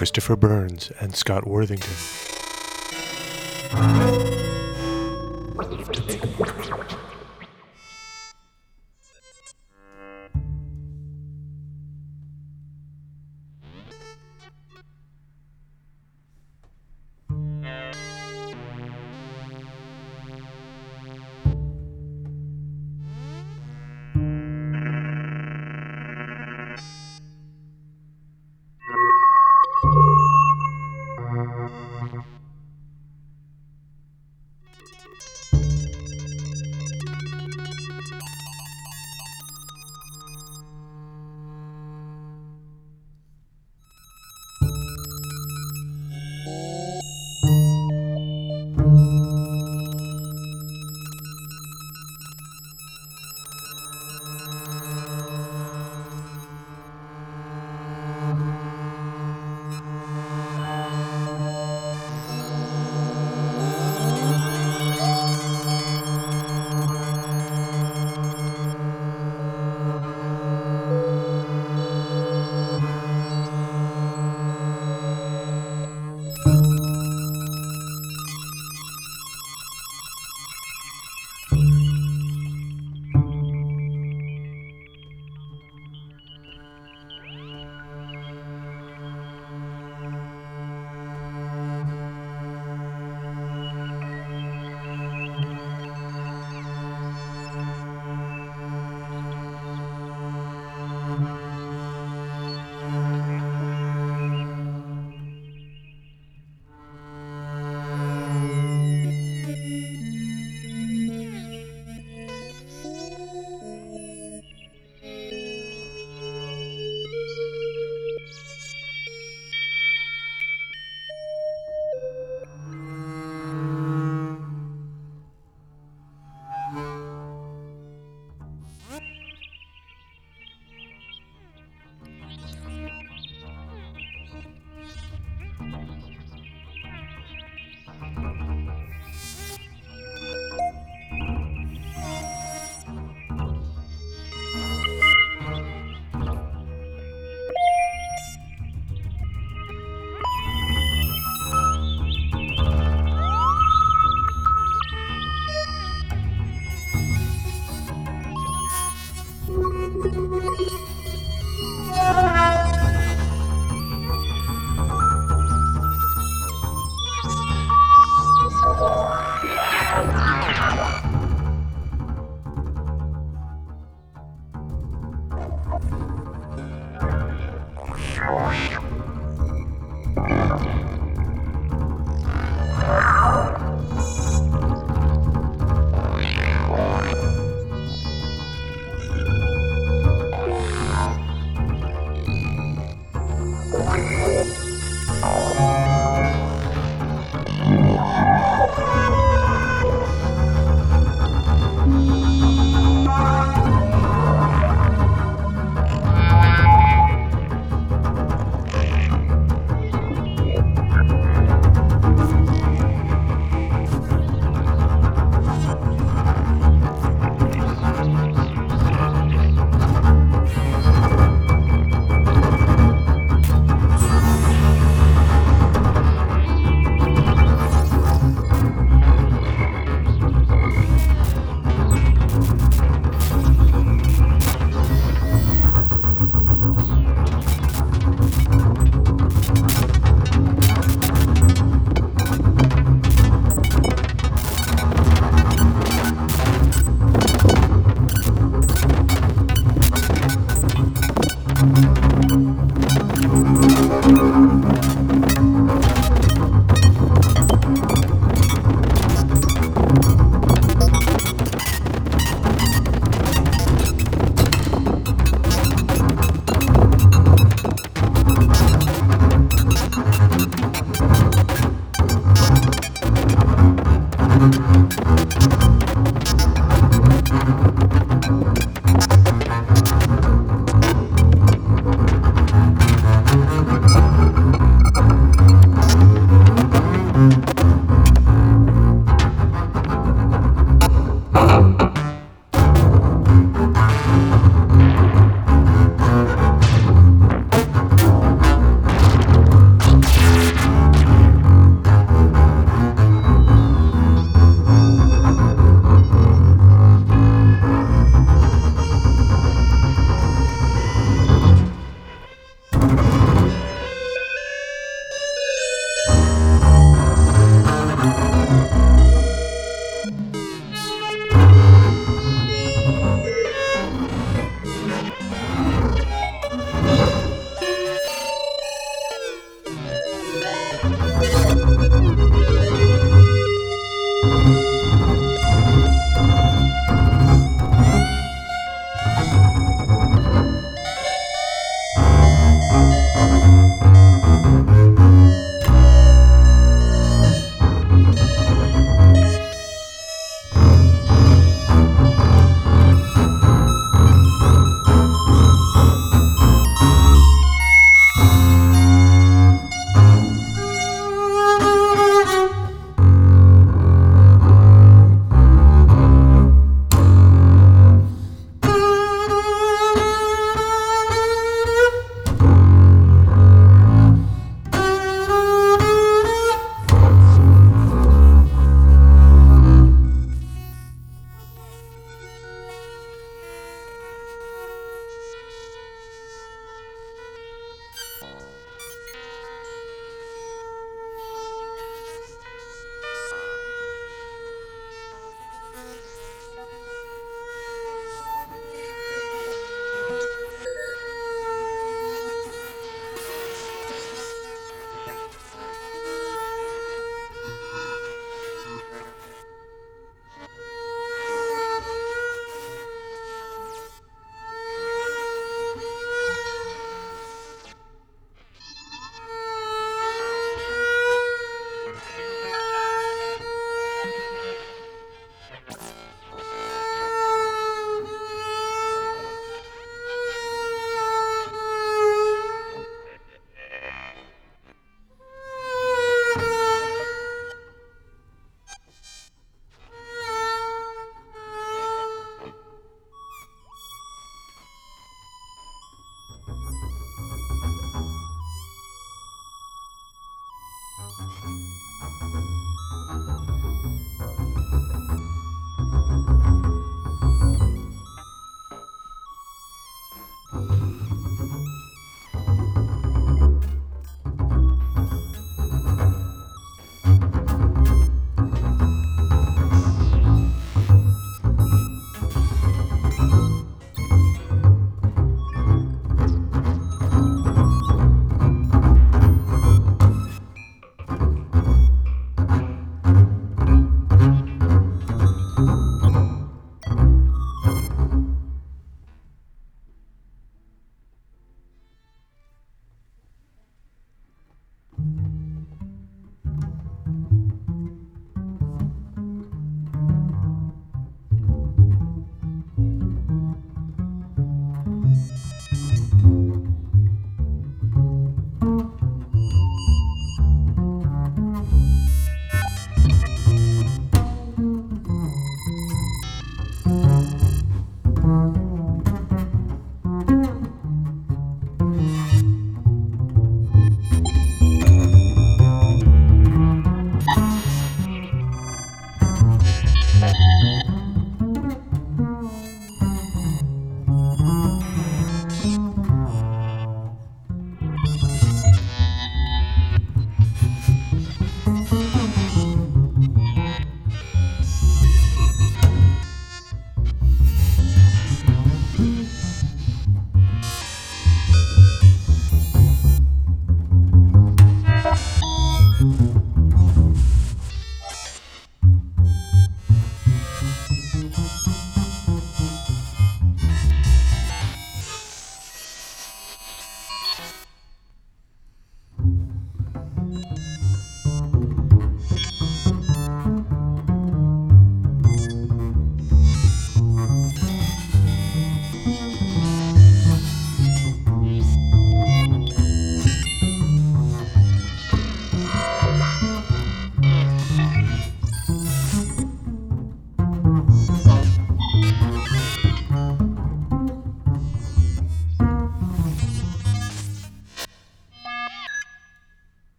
Christopher Burns and Scott Worthington. crushed.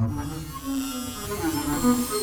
Thank you.